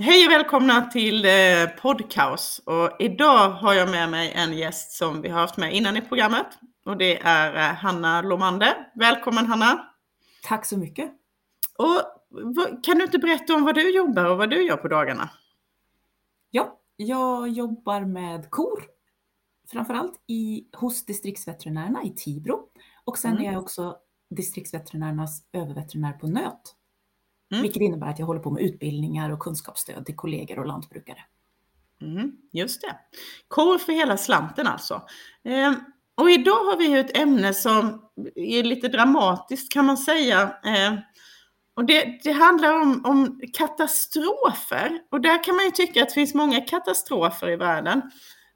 Hej och välkomna till eh, Podcaus. Och idag har jag med mig en gäst som vi har haft med innan i programmet. Och det är eh, Hanna Lomander. Välkommen Hanna! Tack så mycket! Och kan du inte berätta om vad du jobbar och vad du gör på dagarna? Ja, jag jobbar med kor, framförallt i, hos distriktsveterinärerna i Tibro. Och sen Mm. är jag också distriktsveterinärernas överveterinär på nöt. Mm. Vilket innebär att jag håller på med utbildningar och kunskapsstöd till kollegor och lantbrukare. Mm, just det. Kor för hela slanten alltså. Eh, och idag har vi ett ämne som är lite dramatiskt kan man säga. Eh, och det, det handlar om, om katastrofer. Och där kan man ju tycka att det finns många katastrofer i världen.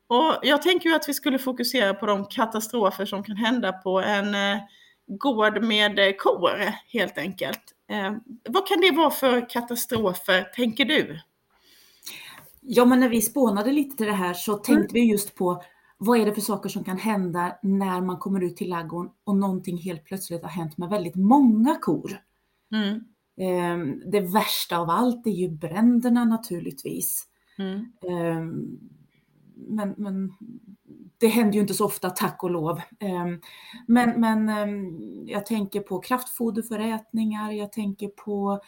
Och jag tänker ju att vi skulle fokusera på de katastrofer som kan hända på en eh, gård med eh, kor helt enkelt. Eh, vad kan det vara för katastrofer, tänker du? Ja, men när vi spånade lite till det här så tänkte vi just på vad är det för saker som kan hända när man kommer ut till ladugården och någonting helt plötsligt har hänt med väldigt många kor. Mm. Eh, Det värsta av allt är ju bränderna naturligtvis. Mm. Ehm, Men, men det händer ju inte så ofta, tack och lov. Ehm, Men, men ehm, jag tänker på kraftfoderförätningar, jag tänker på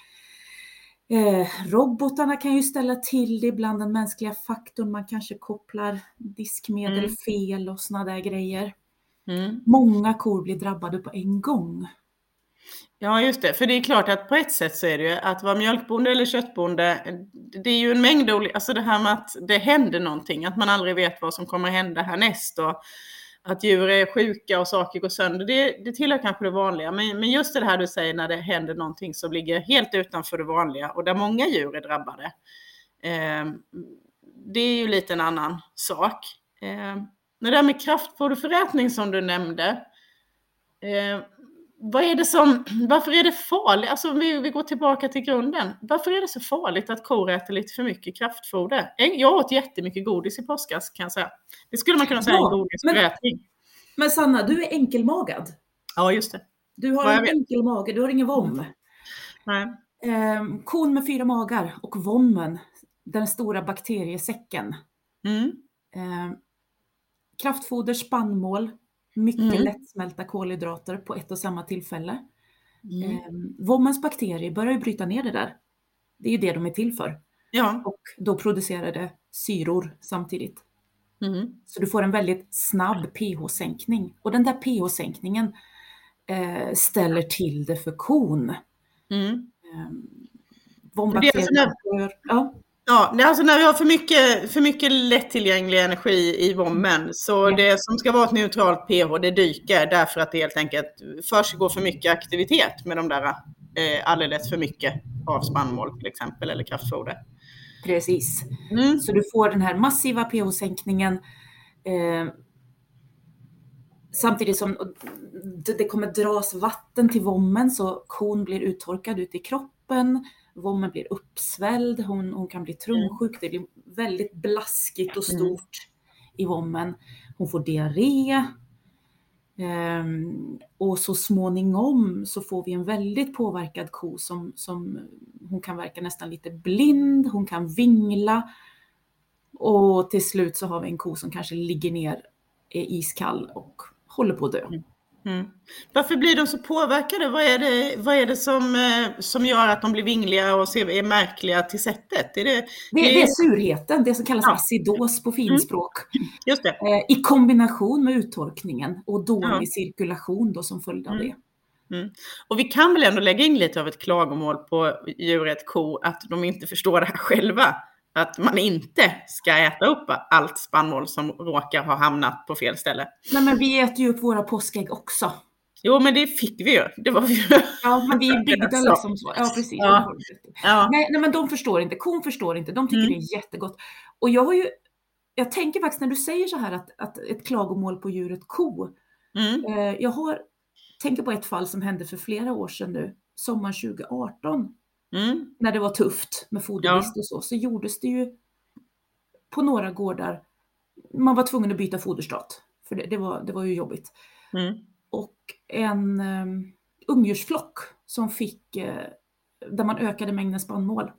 eh, robotarna kan ju ställa till det ibland, den mänskliga faktorn, man kanske kopplar diskmedel Mm. fel och sådana där grejer. Mm. Många kor blir drabbade på en gång. Ja, just det. För det är klart att på ett sätt så är det ju att vara mjölkbonde eller köttbonde, det är ju en mängd olika, alltså det här med att det händer någonting, att man aldrig vet vad som kommer hända härnäst och att djur är sjuka och saker går sönder, det, det tillhör kanske det vanliga. Men, men just det här du säger när det händer någonting som ligger helt utanför det vanliga och där många djur är drabbade. Eh, det är ju lite en annan sak. Eh, det där med kraftfoderförrätning som du nämnde, eh, vad är det som, varför är det farligt? Alltså om vi, vi går tillbaka till grunden. Varför är det så farligt att kor äter lite för mycket kraftfoder? Jag åt jättemycket godis i påskas kan jag säga. Det skulle man kunna säga Ja, en godisförrätning. Men Sanna, du är enkelmagad. Ja, just det. Du har en vet. enkel mage, du har ingen vom. Nej. Eh, kon med fyra magar och vommen, den stora bakteriesäcken. Mm. Eh, kraftfoder, spannmål, mycket Mm. lättsmälta kolhydrater på ett och samma tillfälle. Mm. Eh, vommens bakterier börjar ju bryta ner det där. Det är ju det de är till för. Ja. Och då producerar det syror samtidigt. Mm. Så du får en väldigt snabb pH-sänkning. Och den där pH-sänkningen eh, ställer till det för kon. Mm. Eh, är alltså ja, Ja, alltså när vi har för mycket, för mycket lättillgänglig energi i vommen så Ja. det som ska vara ett neutralt pH det dyker därför att det helt enkelt försiggår för mycket aktivitet med de där eh, alldeles för mycket av spannmål till exempel eller kraftfoder. precis. Mm. Så du får den här massiva pH-sänkningen eh, samtidigt som det, kommer dras vatten till vommen så kon blir uttorkad ut i kroppen. Vommen blir uppsvälld, hon, hon kan bli trungsjuk, det blir väldigt blaskigt och Mm. stort i vommen. Hon får diarré. Ehm, och så småningom så får vi en väldigt påverkad ko som, som hon kan verka nästan lite blind, hon kan vingla. Och till slut så har vi en ko som kanske ligger ner, är iskall och håller på att dö. Mm. Varför blir de så påverkade? Vad är det, vad är det som, eh, som gör att de blir vingliga och ser, är märkliga till sättet? Är det, Det, det är surheten, det som kallas Ja. Mm. acidos på finspråk. just det. Eh, I kombination med uttorkningen och dålig Ja. cirkulation då som följd av Mm. det. Och vi kan väl ändå lägga in lite av ett klagomål på djuret ko att de inte förstår det här själva. Att man inte ska äta upp allt spannmål som råkar ha hamnat på fel ställe. Nej men vi äter ju upp våra påskägg också. Jo, men det fick vi ju. Det var vi ju. Ja men vi är byggda liksom så. Ja precis. Ja. Ja. Nej, nej men de förstår inte, kon förstår inte, de tycker Mm. det är jättegott. Och jag har ju, jag tänker faktiskt när du säger så här att, att ett klagomål på djuret ko. Mm. Eh, jag har, tänker på ett fall som hände för flera år sedan nu, sommaren 2018. Mm. när det var tufft med foderbrist och så, så gjordes det ju på några gårdar, man var tvungen att byta foderstat, för det, det, var, det var ju jobbigt. Mm. Och en um, ungdjursflock som fick, eh, där man ökade mängden spannmål.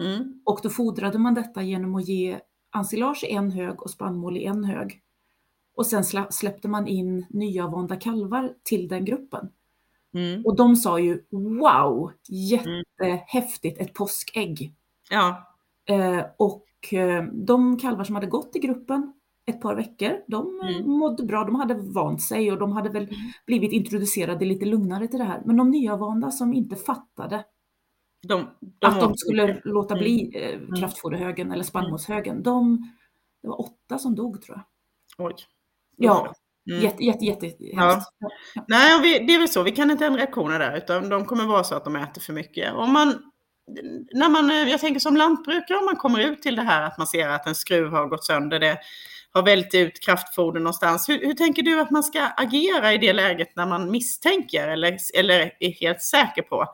Mm. Och då fodrade man detta genom att ge ensilage i en hög och spannmål i en hög. Och sen slä- släppte man in nyavvanda kalvar till den gruppen. Mm. Och de sa ju wow, jättehäftigt, ett påskägg. Ja. Eh, och eh, de kalvar som hade gått i gruppen ett par veckor, de eh, Mm. mådde bra, de hade vant sig och de hade väl blivit introducerade lite lugnare till det här. Men de nyavvanda som inte fattade De, de att de skulle låta Mm. bli eh, kraftfoderhögen eller spannmålshögen, de, det var åtta som dog tror jag. Oj. Ja, Mm. jätte, jätte, jätte Ja. Ja. Nej, och vi, det är väl så. Vi kan inte ändra reaktioner där, utan de kommer vara så att de äter för mycket. Om man, när man, eh, jag tänker som lantbrukare, om man kommer ut till det här att man ser att en skruv har gått sönder, det har vält ut kraftfoder någonstans. Hur, hur tänker du att man ska agera i det läget när man misstänker eller, eller är helt säker på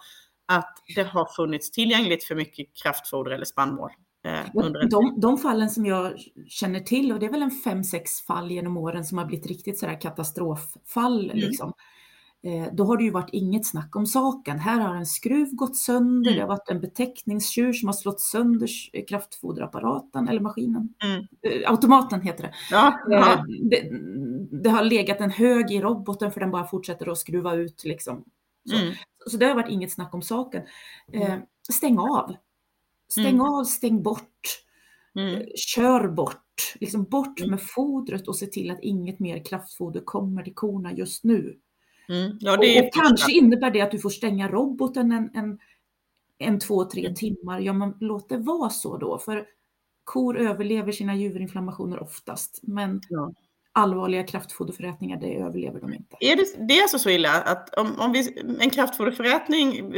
att det har funnits tillgängligt för mycket kraftfoder eller spannmål? Eh. De, de fallen som jag känner till, och det är väl en fem, sex fall genom åren som har blivit riktigt sådär katastroffall, Mm. liksom. Eh, då har det ju varit inget snack om saken. Här har en skruv gått sönder, Mm. det har varit en beteckningstjur som har slått sönder kraftfoderapparaten eller maskinen. Mm. Eh, automaten heter det. Ja, ja. det. Det har legat en hög i roboten för den bara fortsätter att skruva ut. Liksom. Så, Mm. så det har varit inget snack om saken. Mm. stäng av. Stäng Mm. av, stäng bort. Mm. Kör bort. Liksom bort Mm. med fodret och se till att inget mer kraftfoder kommer till korna just nu. Mm. Ja, Och, och kanske innebär det att du får stänga roboten en, en, en två, tre Mm. timmar. Ja, men låt det vara så då. För kor överlever sina juverinflammationer oftast. Men Ja. Allvarliga kraftfoderförrätningar, det överlever de inte. Är det, det är alltså så illa att om, om vi, en kraftfoderförrätning,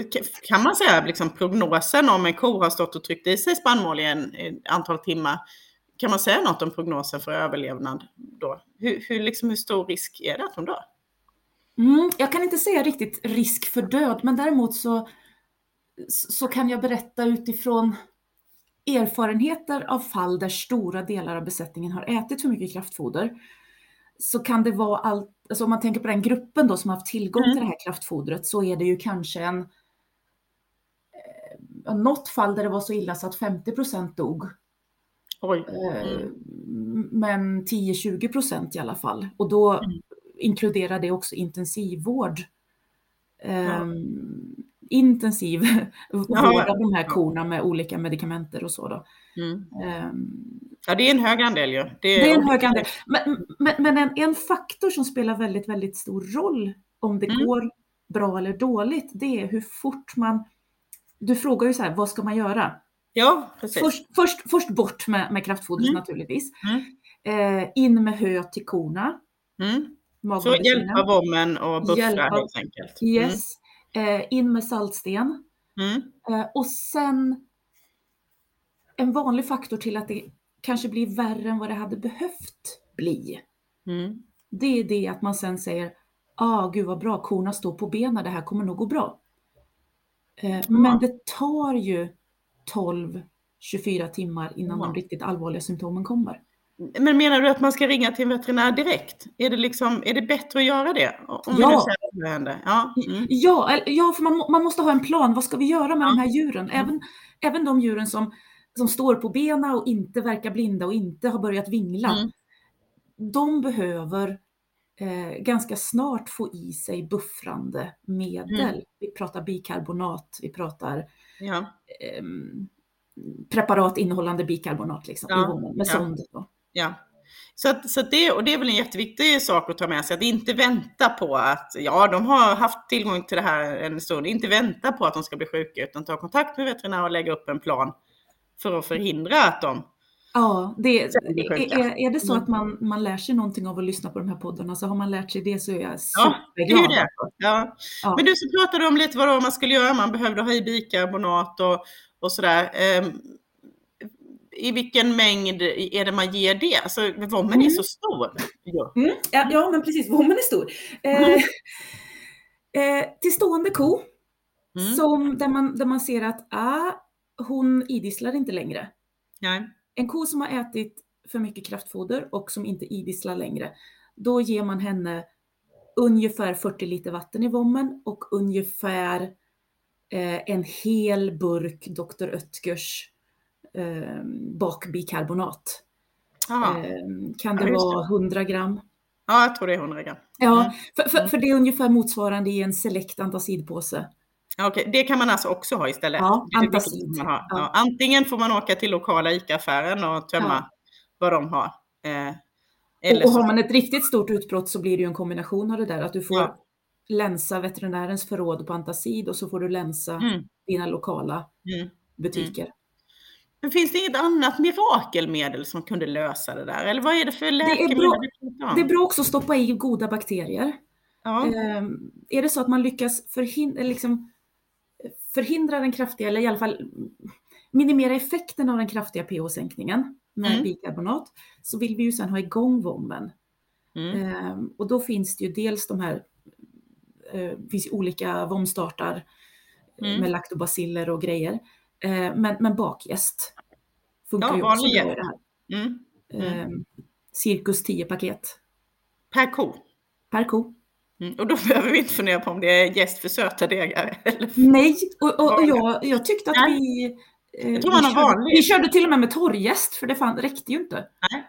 kan man säga liksom prognosen om en ko har stått och tryckt i sig spannmål i en, antal timmar, kan man säga något om prognosen för överlevnad då? Hur, hur, liksom, hur stor risk är det att de dör? Mm, jag kan inte säga riktigt risk för död, men däremot så, så kan jag berätta utifrån erfarenheter av fall där stora delar av besättningen har ätit för mycket kraftfoder. Så kan det vara allt, alltså om man tänker på den gruppen då som har haft tillgång Mm. till det här kraftfodret så är det ju kanske en eh, något fall där det var så illa så att 50% dog. Oj. Eh, Mm. Men 10-20% i alla fall. Och då Mm. inkluderar det också intensivvård. Ehm, intensiv vård av de här ja. korna med olika medikamenter och så. Då. Mm. Ehm, Ja, det är en hög andel ju. det är en hög andel. Men, men, men en, en faktor som spelar väldigt, väldigt stor roll om det Mm. går bra eller dåligt, det är hur fort man... Du frågar ju så här, vad ska man göra? Ja, precis. Först, först, först bort med, med kraftfodret Mm. naturligtvis. Mm. Eh, in med hö till korna. Mm. Så hjälpa vommen och buffra helt enkelt. Yes. Eh, in med saltsten. Mm. Eh, och sen en vanlig faktor till att det kanske blir värre än vad det hade behövt bli. Mm. Det är det att man sen säger, ah gud vad bra, korna står på benen, det här kommer nog gå bra. Eh, Men det tar ju 12-24 timmar innan Ja. de riktigt allvarliga symptomen kommer. Men menar du att man ska ringa till en veterinär direkt? Är det, liksom, är det bättre att göra det? Om Ja. det händer. Ja. Mm. Ja, ja för man, man måste ha en plan. Vad ska vi göra med Ja. de här djuren? Även, även de djuren som, som står på benen och inte verkar blinda och inte har börjat vingla. Mm. De behöver eh, ganska snart få i sig buffrande medel. Mm. Vi pratar bikarbonat, vi pratar Ja. ehm, preparat innehållande bikarbonat liksom, Ja, i med ja. Ja. Så, att, så att det, och det är väl en jätteviktig sak att ta med sig, att inte vänta på att, ja de har haft tillgång till det här en stund, inte vänta på att de ska bli sjuka utan ta kontakt med veterinär och lägga upp en plan för att förhindra att de... Ja, det, är, är det så Mm. att man, man lär sig någonting av att lyssna på de här poddarna så har man lärt sig det så är jag Ja, det är superglad. det. Ja. Ja. Men du så pratade om lite vad man skulle göra, man behövde ha i bikarbonat och, och sådär. I vilken mängd är det man ger det? Alltså vommen är Mm. så stor. Ja. Mm, ja, ja, men precis. Vommen är stor. Eh, Mm. eh, till stående ko, Mm. som, där, man, där man ser att ah, hon idisslar inte längre. Nej. En ko som har ätit för mycket kraftfoder och som inte idisslar längre, då ger man henne ungefär 40 liter vatten i vommen och ungefär eh, en hel burk Dr. Oetkers eh, bakbikarbonat. Eh, kan det Ja, vara 100 gram? Ja, jag tror det är 100 gram. Ja, Mm. för, för, för det är ungefär motsvarande i en select antacidpåse. Ja, Okej, det kan man alltså också ha istället? Ja, antacid. Ja. Ja. Antingen får man åka till lokala ICA-affären och tömma Ja. vad de har. Eh, Och, eller och så, har man ett riktigt stort utbrott så blir det ju en kombination av det där, att du får Ja. länsa veterinärens förråd på antacid och så får du länsa Mm. dina lokala Mm. butiker. Men finns det inget annat mirakelmedel som kunde lösa det där? Eller vad är det för läkemedel bra. vi pratar om? Det är bra också att stoppa i goda bakterier. Ja. Ehm, är det så att man lyckas förhindra, liksom, förhindra den kraftiga, eller i alla fall minimera effekten av den kraftiga pH-sänkningen med Mm. bikarbonat, så vill vi ju sedan ha igång vommen. Mm. Ehm, och då finns det ju dels de här, eh, finns olika vomstartar eh, Mm. med laktobaciller och grejer. Eh, men, men bakjäst funkar Ja, ju också vanlig. Mm. Mm. Ehm, cirkus 10 paket Per ko. per ko. Mm. Och då behöver vi inte fundera på om det är jäst för söta degar. Eller... Nej, och, och, och jag, jag tyckte att Nej. vi, eh, tror man vi, körde, vi körde till och med med torrgäst för det fan, räckte ju inte. Nej,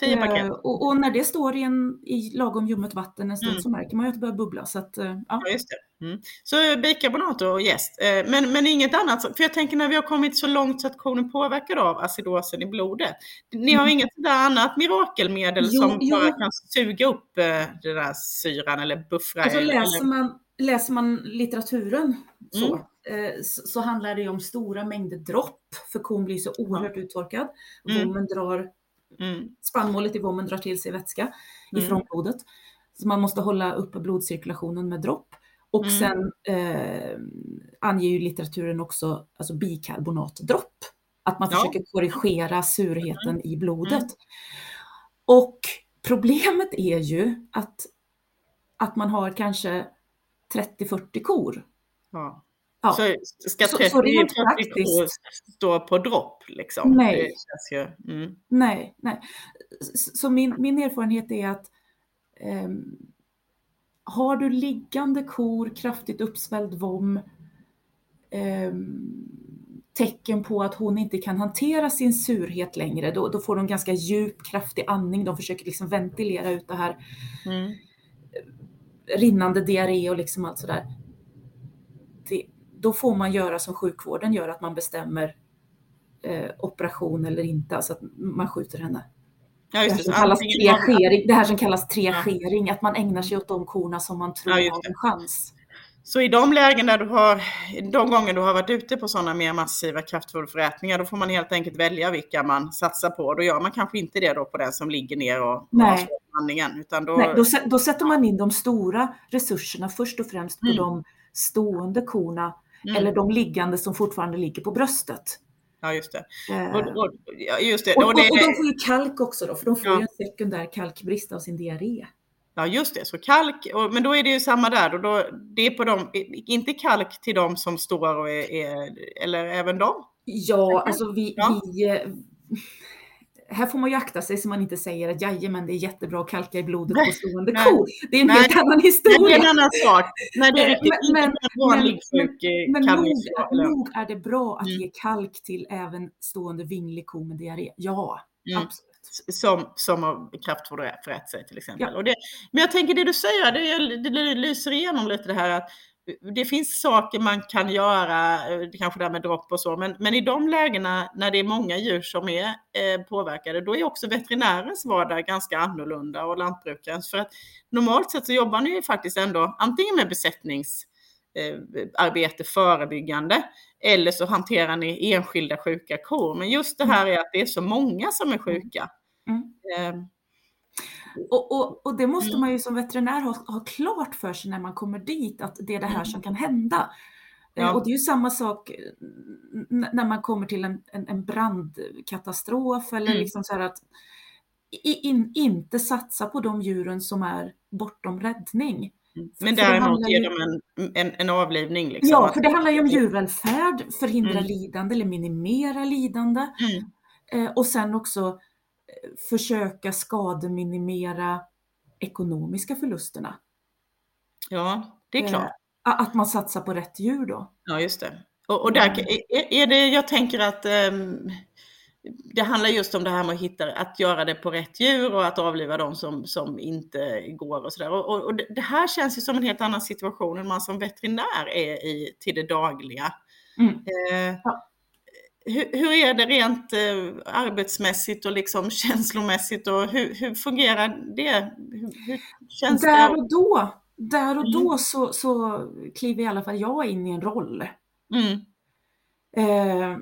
tio Eh, paket. och, och när det står i, en, i lagom ljummet vatten en stund Mm. så märker man ju att det börjar bubbla. Så att, eh, ja. Ja, just det. Mm. Så bikarbonat och jäst. Eh, Men, men inget annat. För jag tänker när vi har kommit så långt så att konen påverkar av acidosen i blodet. Ni har Mm. inget sådär annat mirakelmedel Jo, som jo. bara kan suga upp eh, den där syran eller buffra? Alltså läser man, läser man litteraturen så, Mm. eh, så, handlar det ju om stora mängder dropp, för kon blir så oerhört uttorkad. Mm. Vommen drar, Mm. spannmålet i vommen drar till sig vätska Mm. ifrån blodet. Så man måste hålla uppe blodcirkulationen med dropp. Och Mm. sen eh, anger ju litteraturen också alltså bikarbonatdropp. Att man Ja. försöker korrigera surheten i blodet. Mm. Och problemet är ju att, att man har kanske 30-40 kor. Ja. Ja. Så ska Så- 30 så rent 40 praktiskt- kor stå på dropp liksom? Nej. Ju... Mm. Nej, nej. Så min, min erfarenhet är att ehm, har du liggande kor, kraftigt uppsvälld vom, ehm, tecken på att hon inte kan hantera sin surhet längre, då, då får de ganska djup, kraftig andning. De försöker liksom ventilera ut det här Mm. rinnande diarré och liksom allt sådär. Då får man göra som sjukvården gör, att man bestämmer eh, operation eller inte, alltså att man skjuter henne. Ja, Det här, som kallas triagering, det här som kallas triagering, att man ägnar sig åt de korna som man tror Ja, har en chans. Så i de lägen där du har, de gånger du har varit ute på sådana mer massiva kraftfoderförätningar, då får man helt enkelt välja vilka man satsar på. Då gör man kanske inte det då på den som ligger ner och Nej. andningen, utan då... Nej, då, då sätter man in de stora resurserna först och främst på Mm. de stående korna Mm. eller de liggande som fortfarande ligger på bröstet. Ja, just det. Eh, Och, och, just det. och, Och och, de får ju kalk också då, för de får Ja. ju en sekundär kalkbrist av sin diarré. Ja, just det. Så kalk, men då är det ju samma där. Och då, det är på dem, inte kalk till de som står och är, är eller även dem? Ja, alltså vi, Ja. vi eh, här får man ju akta sig så man inte säger att jajamän, det är jättebra att kalka i blodet på stående ko. Det är en helt annan Men det historia. är en annan sak. Nej, det är Eh, riktigt. men- vanlig men- sjuk eh, Men nog, kalvnings- eller- nog är det bra att Mm. ge kalk till även stående vinglig ko med diarré. Ja, Mm. absolut. som, som har kraftfoderat sig till exempel. Ja. Det, men jag tänker det du säger, det, det lyser igenom lite det här att det finns saker man kan göra, eh, kanske det här med dropp och så, men, men i de lägena när det är många djur som är eh, påverkade, då är också veterinärens vardag ganska annorlunda och lantbrukarens. För att normalt sett så jobbar ni ju faktiskt ändå antingen med besättnings eh, förebyggande eller så hanterar ni enskilda sjuka kor. Men just det här är att det är så många som är sjuka. Mm. Eh, Och, och, och det måste Mm. man ju som veterinär ha, ha klart för sig när man kommer dit, att det är det här Mm. som kan hända. Eh, Ja. Och det är ju samma sak eh, när man kommer till en, en, en brandkatastrof eller Mm. liksom så här att in, inte satsa på de djuren som är bortom räddning. För- Men för däremot ger ju- dem en, en, en avlivning. Liksom. Ja, för det handlar ju om djurvälfärd, förhindra Mm. lidande eller minimera lidande. Mm. Eh, och sen också försöka skademinimera ekonomiska förlusterna. Ja, det är Eh, klart. Att man satsar på rätt djur då. Ja, just det. Och, och där är, är det, jag tänker att ehm, det handlar just om det här med att, hitta, att göra det på rätt djur och att avliva de som, som inte går och sådär. Och, och, det här känns ju som en helt annan situation än man som veterinär är i till det dagliga. Mm. Eh, ja. Hur, hur, är det rent eh, arbetsmässigt och liksom känslomässigt och hur, hur fungerar det? Hur, hur känns där och då, där och då mm. så, så kliver i alla fall jag in i en roll. Mm. Eh,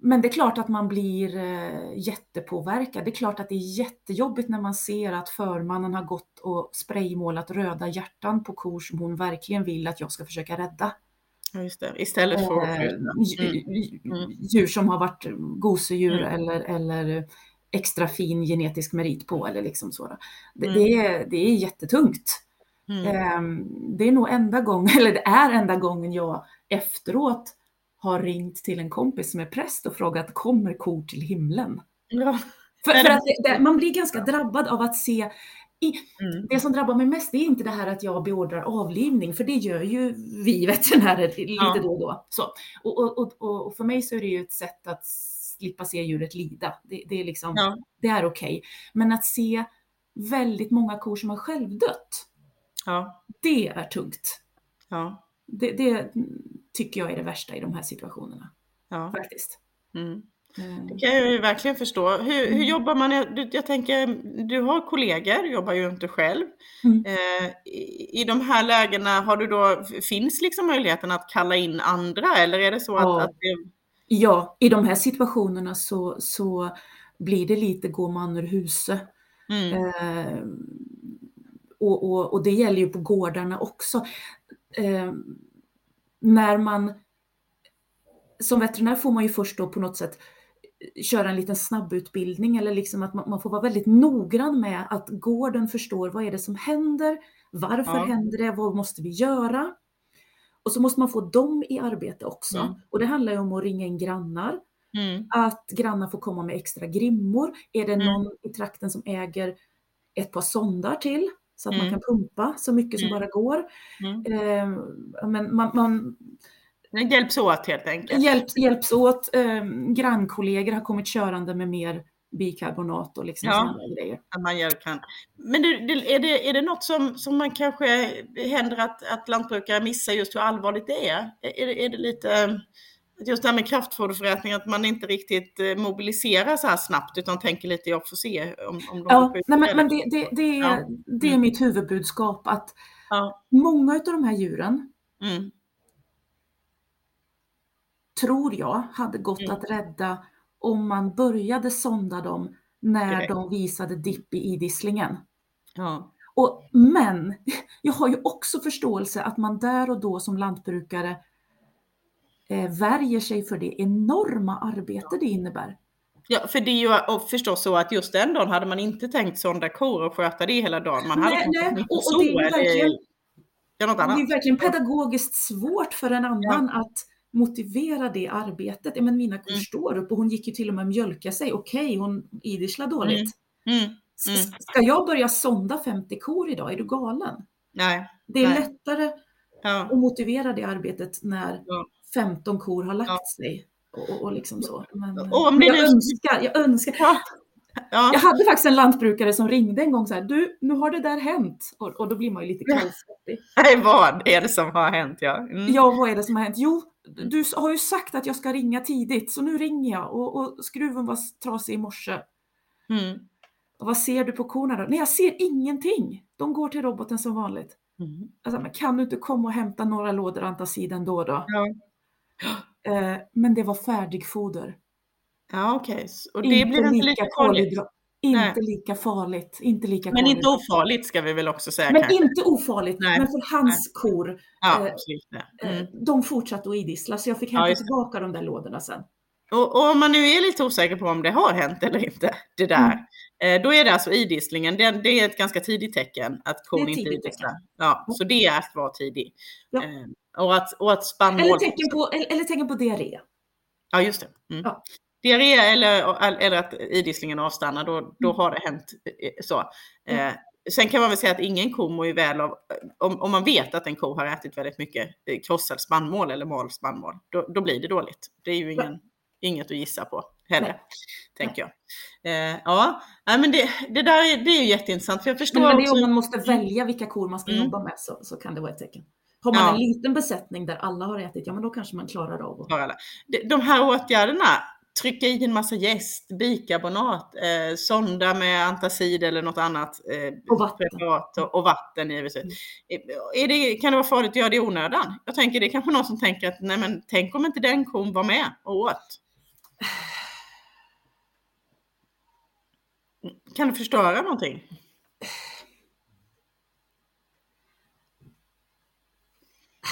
men det är klart att man blir eh, jättepåverkad. Det är klart att det är jättejobbigt när man ser att förmannen har gått och spraymålat röda hjärtan på kor som hon verkligen vill att jag ska försöka rädda. Istället för eh, mm. mm. djur som har varit gosedjur mm. eller, eller extra fin genetisk merit på eller liksom så. Det, mm. det, är, det är jättetungt. Mm. Eh, det är nog enda gången, eller det är enda gången jag efteråt har ringt till en kompis som är präst och frågat kommer kor till himlen? Ja. För, för att det, man blir ganska drabbad av att se i, mm. Det som drabbar mig mest är inte det här att jag beordrar avlivning, för det gör ju vi veterinärer lite ja. då och då. Så. Och, och, och, och, för mig så är det ju ett sätt att slippa se djuret lida. Det, det är liksom, ja. det är okej. Okay. Men att se väldigt många kor som har självdött, ja. det är tungt. Ja. Det, det, tycker jag är det värsta i de här situationerna. Ja. Faktiskt. Mm. Mm. Det kan jag ju verkligen förstå. Hur, hur mm. jobbar man? Jag tänker, du har kollegor, jobbar ju inte själv. Mm. Eh, i, I de här lägena, har du då, finns liksom möjligheten att kalla in andra eller är det så att, ja. att det... Ja, i de här situationerna så, så blir det lite gå man ur huset. Mm. Eh, och, och, och, det gäller ju på gårdarna också. Eh, när man som veterinär får man ju först då på något sätt köra en liten snabbutbildning eller liksom att man, man, får vara väldigt noggrann med att gården förstår vad är det som händer, varför ja. händer det, vad måste vi göra? Och så måste man få dem i arbete också. Mm. Och det handlar ju om att ringa in grannar, mm. att grannar får komma med extra grimmor. Är det mm. någon i trakten som äger ett par sondar till? så att mm. man kan pumpa så mycket som mm. bara går. Eh, men man, man det hjälps åt helt enkelt. Hjälps, hjälps åt. Eh, grannkollegor har kommit körande med mer bikarbonat och liksom ja, sådana grejer. Att man gör kan. Men det, det, är, det, är det något som, som man kanske händer att, att lantbrukare missar just hur allvarligt det är? Är, det, är det lite just det här med kraftfoderförrättning, att man inte riktigt eh, mobiliserar så här snabbt utan tänker lite, jag får se om, om de Ja, nej, men, men det, det, det, är, ja. det är mm. mitt huvudbudskap att ja. många av de här djuren mm. Tror jag hade gått mm. att rädda om man började sonda dem när okay. de visade dipp i idisslingen. Ja. Och, men jag har ju också förståelse att man där och då som lantbrukare eh, värjer sig för det enorma arbete det innebär. Ja, för det är ju förstås så att just den dagen hade man inte tänkt sonda kor och sköta det hela dagen. Man hade nej, nej. Och, och det, är verkligen, det, är verkligen pedagogiskt svårt för en annan ja. att motivera det arbetet. Men mina kor mm. står upp och hon gick ju till och med mjölka sig. Okej, okay, hon idisslar dåligt. Mm. Mm. Mm. Ska jag börja sonda 50 kor idag? Är du galen? Nej. Det är nej. lättare ja. att motivera det arbetet när ja. 15 kor har lagt ja. sig. Och, och, liksom så. Men, oh, jag, önskar, jag önskar. Ja. Jag hade faktiskt en lantbrukare som ringde en gång så här, du, nu har det där hänt. Och, och då blir man ju lite kallsvettig. Nej, vad är det som har hänt? Ja. Mm. ja, vad är det som har hänt? Jo, du har ju sagt att jag ska ringa tidigt, så nu ringer jag. Och, och skruven var trasig i morse. Mm. Och vad ser du på korna då? Nej, jag ser ingenting. De går till roboten som vanligt. Mm. Alltså, men kan du inte komma och hämta några lådor antacid ändå då? Ja. Eh, men det var färdigfoder. Ja, okej. Okay. Och det inte blir inte lika farligt? Inte Nej. lika farligt. Inte lika men inte ofarligt ska vi väl också säga. Men kanske. inte ofarligt. Nej. Men för hans Nej. kor, ja, eh, mm. de fortsatte att idissla så jag fick hämta ja, tillbaka de där lådorna sen. Och, och, om man nu är lite osäker på om det har hänt eller inte, det där, mm. då är det alltså idisslingen, det, det, är ett ganska tidigt tecken att kon inte idisslar. Ja, så det är att vara tidig. Ja. Och att, och att spannmål... Eller tecken på, eller tecken på diarré. Ja, just det. Mm. Ja. Diarré eller, eller att idisslingen avstannar, då, då mm. har det hänt eh, så. Mm. Eh, sen kan man väl säga att ingen ko mår ju väl av, om, om man vet att en ko har ätit väldigt mycket eh, krossad spannmål eller mal spannmål, då, då blir det dåligt. Det är ju ingen, inget att gissa på heller. Tänker jag. Eh, ja, Nej, men det, det där är, det är jätteintressant. För jag förstår men, men det är om man måste välja vilka kor man ska Mm. jobba med så, så kan det vara ett tecken. Har man Ja. en liten besättning där alla har ätit, ja men då kanske man klarar av att... de här åtgärderna, trycka i en massa jäst, bikarbonat, eh, sonda med antacid eller något annat eh, Och vatten. preparat och, och vatten givetvis. Mm. Eh, Är det, kan det vara farligt att göra det i onödan? Jag tänker det är kanske någon som tänker att nej men tänk om inte den kon var med och åt. Kan det förstöra någonting?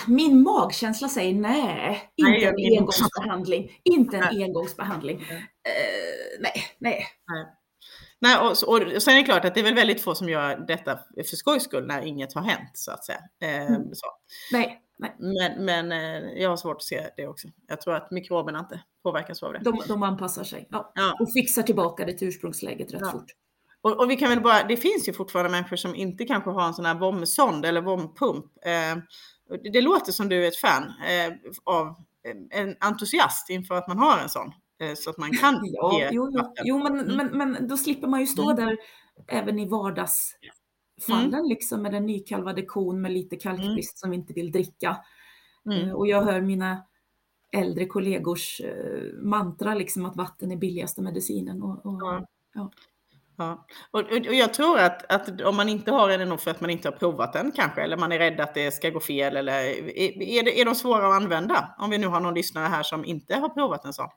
Min magkänsla säger nej, inte Nej, jag- en engångsbehandling. Inte en Nej. engångsbehandling. Nej. Eh, nej, nej. Nej, och, så- och sen är det klart att det är väl väldigt få som gör detta för skojs skull när inget har hänt så att säga. Eh, Mm. så. nej, nej. Men, men eh, jag har svårt att se det också. Jag tror att mikroberna inte påverkas av det. De, de anpassar sig ja. Ja. och fixar tillbaka det till ursprungsläget rätt Ja. fort. Och, och vi kan väl bara, det finns ju fortfarande människor som inte kanske har en sån här vommsond eller vompump. Eh, och det, det låter som du är ett fan eh, av eh, en entusiast inför att man har en sån. Eh, så att man kan Ja, ge jo, jo, men, Mm. men, men då slipper man ju stå Mm. där även i vardagsfallen liksom med den nykalvade kon med lite kalkbrist som inte vill dricka. Mm. Eh, Och jag hör mina äldre kollegors eh, mantra liksom att vatten är billigaste medicinen. Och, och, Ja. ja. Ja. Och, och, jag tror att, att om man inte har en är nog för att man inte har provat den kanske, eller man är rädd att det ska gå fel, eller är, är, det, är de svåra att använda? Om vi nu har någon lyssnare här som inte har provat en sån.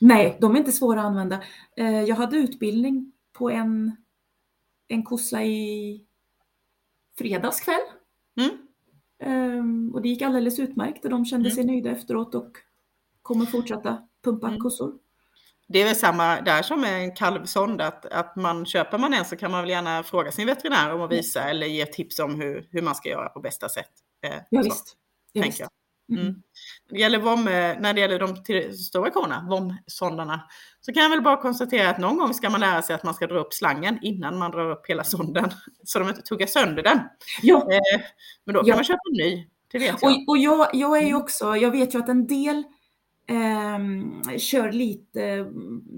Nej, de är inte svåra att använda. Eh, Jag hade utbildning på en, en kossa i fredags kväll. Mm. Ehm, Och det gick alldeles utmärkt och de kände Mm. sig nöjda efteråt och kommer fortsätta pumpa Mm. kossor. Det är väl samma där som med en kalvsond, att, att man köper man en så kan man väl gärna fråga sin veterinär om att visa eller ge tips om hur, hur man ska göra på bästa sätt. Eh, Ja, så, visst. Ja, visst. jag. Mm. Mm. När det gäller, vom, eh, när det gäller de stora korna, VOM-sondarna, så kan jag väl bara konstatera att någon gång ska man lära sig att man ska dra upp slangen innan man drar upp hela sonden, så de inte tuggar sönder den. Ja, Eh, men då kan Ja. man köpa en ny, det vet jag. och, och jag, jag är ju Mm. också, jag vet ju att en del ehm, kör lite,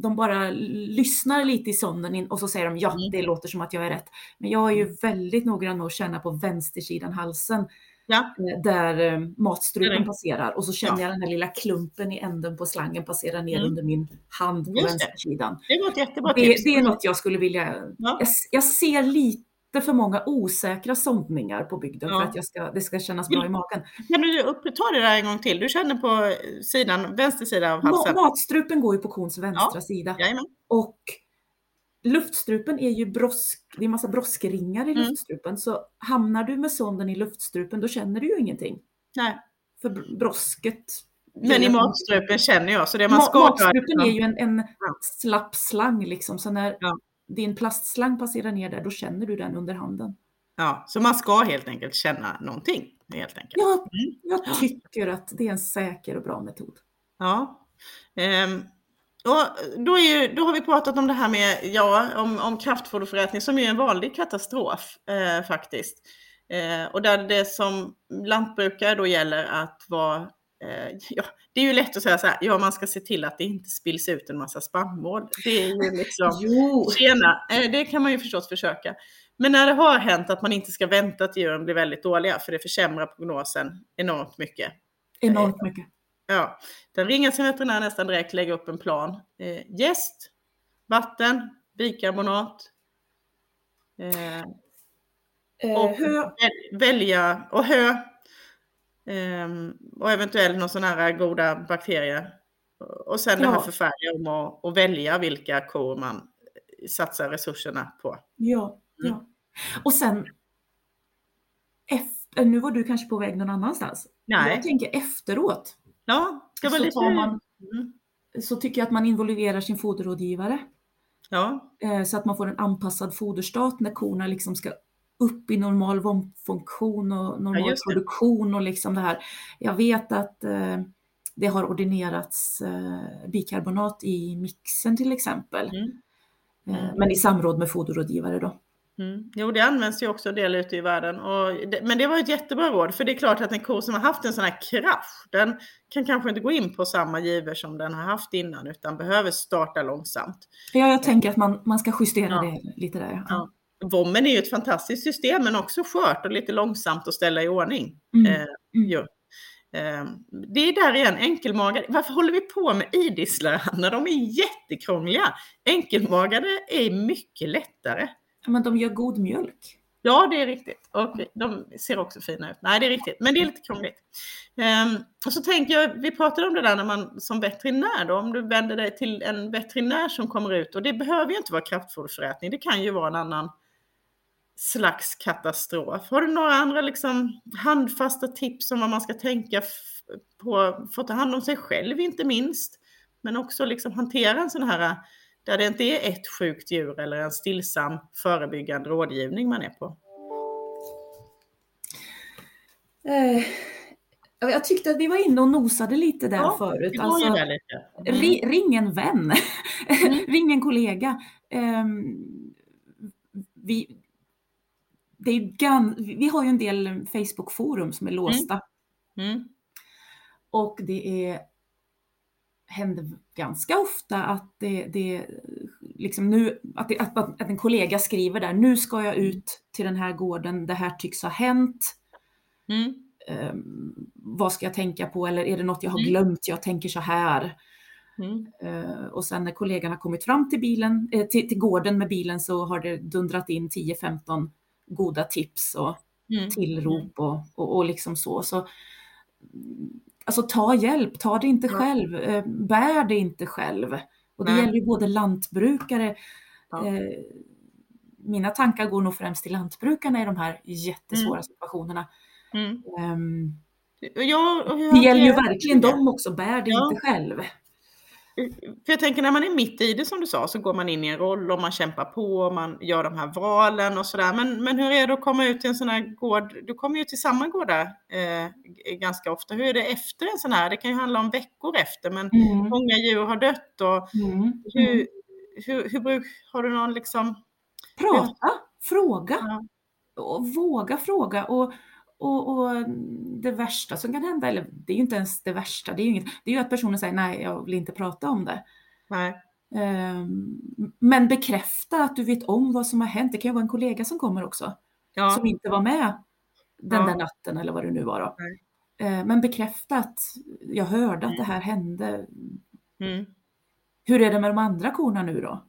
de bara lyssnar lite i sonden och så säger de ja, Mm. det låter som att jag är rätt. Men jag är ju väldigt noggrann med att känna på vänstersidan halsen Ja, eh, där eh, matstrupen Mm. passerar och så känner Ja. jag den här lilla klumpen i änden på slangen passera ner Mm. under min hand på Just det. vänstersidan. det var ett jättebra Det, tips. det är något jag skulle vilja... Ja. Jag, jag ser lite för många osäkra sondningar på bygden Ja. för att jag ska, det ska kännas bra i magen. Kan du ta det där en gång till? Du känner på sidan, vänster sida av Ma- halsen? matstrupen går ju på kons vänstra sida Jajamän. och luftstrupen är ju brosk, det är massa broskringar i Mm. luftstrupen så hamnar du med sonden i luftstrupen då känner du ju ingenting. Nej. För br- brosket Men i matstrupen känner jag, så det man Ma- ska matstrupen är ju en, en Ja. slapp slang liksom, så när Ja. Din plastslang passerar ner där, då känner du den under handen. Ja, så man ska helt enkelt känna någonting. Helt enkelt. Jag, Mm. jag tycker att det är en säker och bra metod. Ja. Ehm, och då, ju, då har vi pratat om det här med ja, om, om kraftfoderförätning som är en vanlig katastrof eh, faktiskt. Eh, och där det som lantbrukare då gäller att vara ja, det är ju lätt att säga så här, ja man ska se till att det inte spills ut en massa spannmål. Det är ju liksom, Jo! tjena, eh, det kan man ju förstås försöka. Men när det har hänt att man inte ska vänta till djuren blir väldigt dåliga, för det försämrar prognosen enormt mycket. Enormt mycket. Ja, den ringer sin veterinär nästan direkt, lägger upp en plan. Eh, jäst, vatten, bikarbonat. Eh, Eh, och välja, och hö. Ehm, och eventuellt någon sån här goda bakterier. Och sen det här Ja. förfärliga om att, att välja vilka kor man satsar resurserna på. ja, Mm. ja. Och sen, efter, nu var du kanske på väg någon annanstans. Nej, Jag tänker efteråt, ja, det var så, lite... man, Mm. så tycker jag att man involverar sin foderrådgivare. Ja, Eh, så att man får en anpassad foderstat när korna liksom ska upp i normal vomfunktion och normal det. produktion och liksom det här. Jag vet att eh, det har ordinerats eh, bikarbonat i mixen till exempel, mm. eh, men i samråd med foderrådgivare då. Mm. Jo, det används ju också en del ute i världen. Det, men det var ett jättebra råd, för det är klart att en ko som har haft en sån här krasch, den kan kanske inte gå in på samma giver som den har haft innan, utan behöver starta långsamt. Ja, jag tänker att man, man ska justera ja. det lite där. Ja. Vommen är ju ett fantastiskt system, men också skört och lite långsamt att ställa i ordning. Mm. Eh, mm. Ehm, det är där igen, enkelmagade. Varför håller vi på med idisslar, Anna? De är jättekrångliga. Enkelmagade är mycket lättare. Men de gör god mjölk. Ja, det är riktigt. Och de ser också fina ut. Nej, det är riktigt. Men det är lite krångligt. Um, och så tänker jag, vi pratade om det där när man som veterinär då, om du vänder dig till en veterinär som kommer ut och det behöver ju inte vara kraftfoderförätning. Det kan ju vara en annan slags katastrof. Har du några andra liksom handfasta tips om vad man ska tänka på för att ta hand om sig själv inte minst? Men också liksom hantera en sån här där det inte är ett sjukt djur eller en stillsam förebyggande rådgivning man är på? Eh, jag tyckte att vi var inne och nosade lite där ja, förut. Alltså, mm. Ring en vän, mm. ring en kollega. Um, vi, det är gan, vi har ju en del Facebook-forum som är mm. låsta. Mm. Mm. Och det är händer ganska ofta att det, det liksom nu, att, det, att, att, en kollega skriver där, nu ska jag ut till den här gården, det här tycks ha hänt. Mm. Um, vad ska jag tänka på eller är det något jag har mm. glömt? Jag tänker så här. Mm. Uh, och sen när kollegan har kommit fram till, bilen, eh, till, till gården med bilen så har det dundrat in 10-15 goda tips och mm. tillrop och, och, och liksom så. så Alltså ta hjälp, ta det inte ja. själv, eh, bär det inte själv. Och det Nej. gäller ju både lantbrukare, ja. eh, mina tankar går nog främst till lantbrukarna i de här jättesvåra mm. situationerna. Mm. Um, ja, det gäller ju verkligen dem också, bär det inte själv. För jag tänker när man är mitt i det som du sa så går man in i en roll och man kämpar på och man gör de här valen och sådär. Men, men hur är det att komma ut till en sån här gård? Du kommer ju till samma gårdar eh, ganska ofta. Hur är det efter en sån här? Det kan ju handla om veckor efter men mm. många djur har dött och mm. hur, mm. hur, hur, hur, har du någon liksom? Prata, fråga ja. och våga fråga och och, och, det värsta som kan hända, eller det är ju inte ens det värsta, det är ju, inget, det är ju att personen säger nej, jag vill inte prata om det. Nej. Um, men bekräfta att du vet om vad som har hänt. Det kan ju vara en kollega som kommer också, ja. som inte var med den ja. där natten eller vad det nu var. Då. Uh, men bekräfta att jag hörde mm. att det här hände. Mm. Hur är det med de andra korna nu då?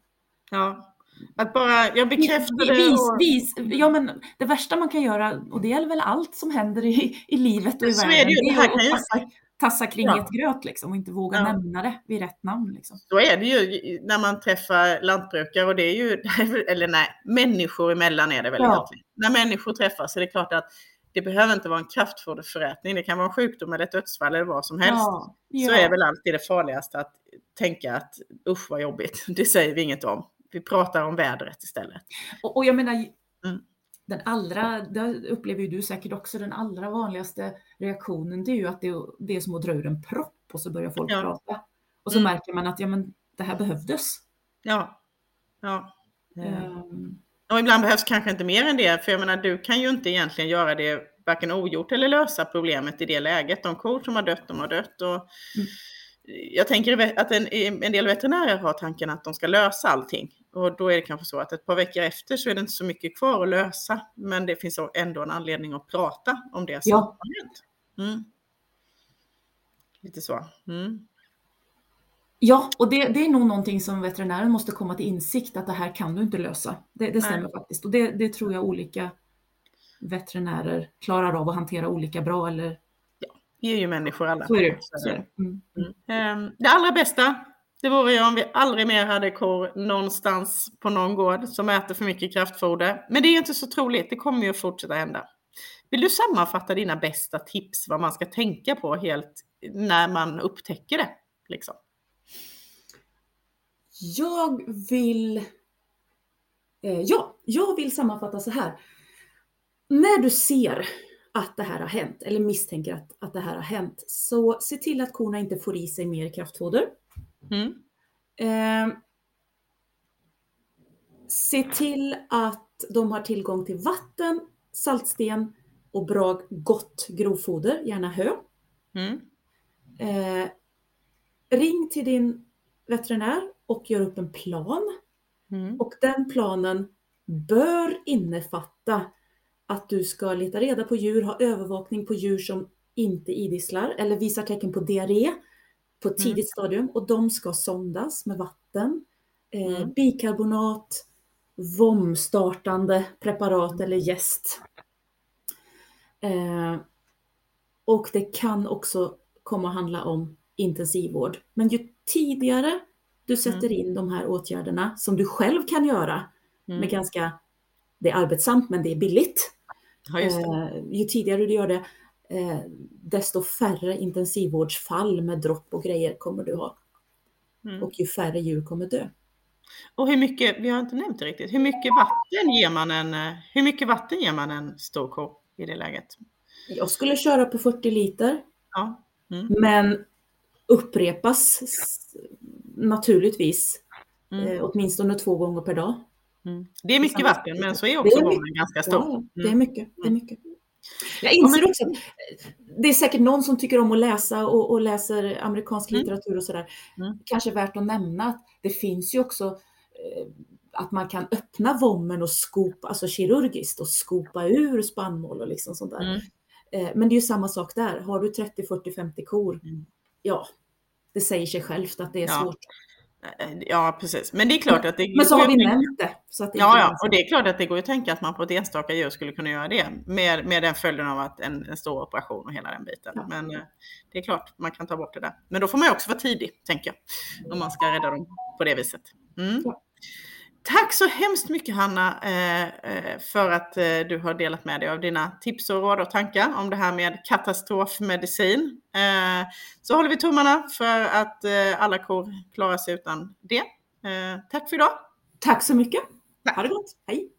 Ja. Att bara, jag bekräftar det. Vis, vis, ja men det värsta man kan göra, och det gäller väl allt som händer i, i livet och i världen, det, det är att tassa, tassa kring ja. ett gröt liksom och inte våga ja. nämna det vid rätt namn. Liksom. Så är det ju när man träffar lantbrukare och det är ju, eller nej, människor emellan är det väl ja. egentligen. När människor träffas är det klart att det behöver inte vara en kraftfoderförrätning, det kan vara en sjukdom eller ett dödsfall eller vad som helst. Ja. Så är väl alltid det farligaste att tänka att usch vad jobbigt, det säger vi inget om vi pratar om vädret istället. Och, och jag menar, mm. den allra, det upplever ju du säkert också, den allra vanligaste reaktionen det är ju att det, det är som att dra ur en propp och så börjar folk ja. prata. Och så mm. märker man att ja, men, det här behövdes. Ja. ja. Um. Och ibland behövs kanske inte mer än det, för jag menar du kan ju inte egentligen göra det varken ogjort eller lösa problemet i det läget. De kor som har dött, de har dött. Och mm jag tänker att en, en del veterinärer har tanken att de ska lösa allting. Och då är det kanske så att ett par veckor efter så är det inte så mycket kvar att lösa. Men det finns ändå en anledning att prata om det som ja. har hänt. Mm. Lite så. Mm. Ja, och det, det, är nog någonting som veterinären måste komma till insikt att det här kan du inte lösa. Det, det stämmer Nej. faktiskt. Och det, det tror jag olika veterinärer klarar av att hantera olika bra eller vi är ju människor alla. Så är det. Så är det. Mm. Ehm, det allra bästa, det vore ju om vi aldrig mer hade kor någonstans på någon gård som äter för mycket kraftfoder. Men det är ju inte så troligt, det kommer ju att fortsätta hända. Vill du sammanfatta dina bästa tips vad man ska tänka på helt när man upptäcker det? Liksom? Jag vill... Eh, ja, jag vill sammanfatta så här. När du ser att det här har hänt eller misstänker att, att det här har hänt. Så se till att korna inte får i sig mer kraftfoder. Mm. Eh, Se till att de har tillgång till vatten, saltsten och bra gott grovfoder, gärna hö. Mm. Eh, ring till din veterinär och gör upp en plan. Mm. Och den planen bör innefatta att du ska leta reda på djur, ha övervakning på djur som inte idisslar eller visar tecken på diarré på ett Mm. tidigt stadium och de ska sondas med vatten, eh, Mm. bikarbonat, vomstartande preparat eller jäst. Eh, och det kan också komma att handla om intensivvård. Men ju tidigare du sätter in de här åtgärderna som du själv kan göra Mm. med ganska, det är arbetsamt men det är billigt. Ja. Eh, ju tidigare du gör det, eh, desto färre intensivvårdsfall med dropp och grejer kommer du ha. Mm. Och ju färre djur kommer dö. Och hur mycket, vi har inte nämnt det riktigt, hur mycket vatten ger man en, eh, hur mycket vatten ger man en stor ko i det läget? Jag skulle köra på 40 liter, Ja. Mm. men upprepas naturligtvis Mm. eh, åtminstone två gånger per dag. Mm. Det är mycket vatten, men så är också är bommen ganska stor. Ja, det är Mm. mycket. Det är mycket. Jag Ja, inser också att eh, det är säkert någon som tycker om att läsa och, och läser amerikansk Mm. litteratur och sådär. Mm. Kanske värt att nämna att det finns ju också eh, att man kan öppna vommen och skopa, alltså kirurgiskt och skopa ur spannmål och liksom sånt där. Mm. Eh, Men det är ju samma sak där. Har du 30, 40, 50 kor, Mm. ja, det säger sig självt att det är Ja. svårt. Eh, Ja, precis. Men det är klart att det Men så har vi nämnt det. Så att det Ja, ja, och det är klart att det går att tänka att man på ett enstaka djur skulle kunna göra det med, med den följden av att en, en stor operation och hela den biten. Ja. Men eh, det är klart, man kan ta bort det där. Men då får man också vara tidig, tänker jag, om man ska rädda dem på det viset. Mm. Ja. Tack så hemskt mycket Hanna eh, eh, för att eh, du har delat med dig av dina tips och råd och tankar om det här med katastrofmedicin. Så håller vi tummarna för att alla kor klarar sig utan det. Tack för idag! Tack så mycket. Tack. Ha det gott. Hej!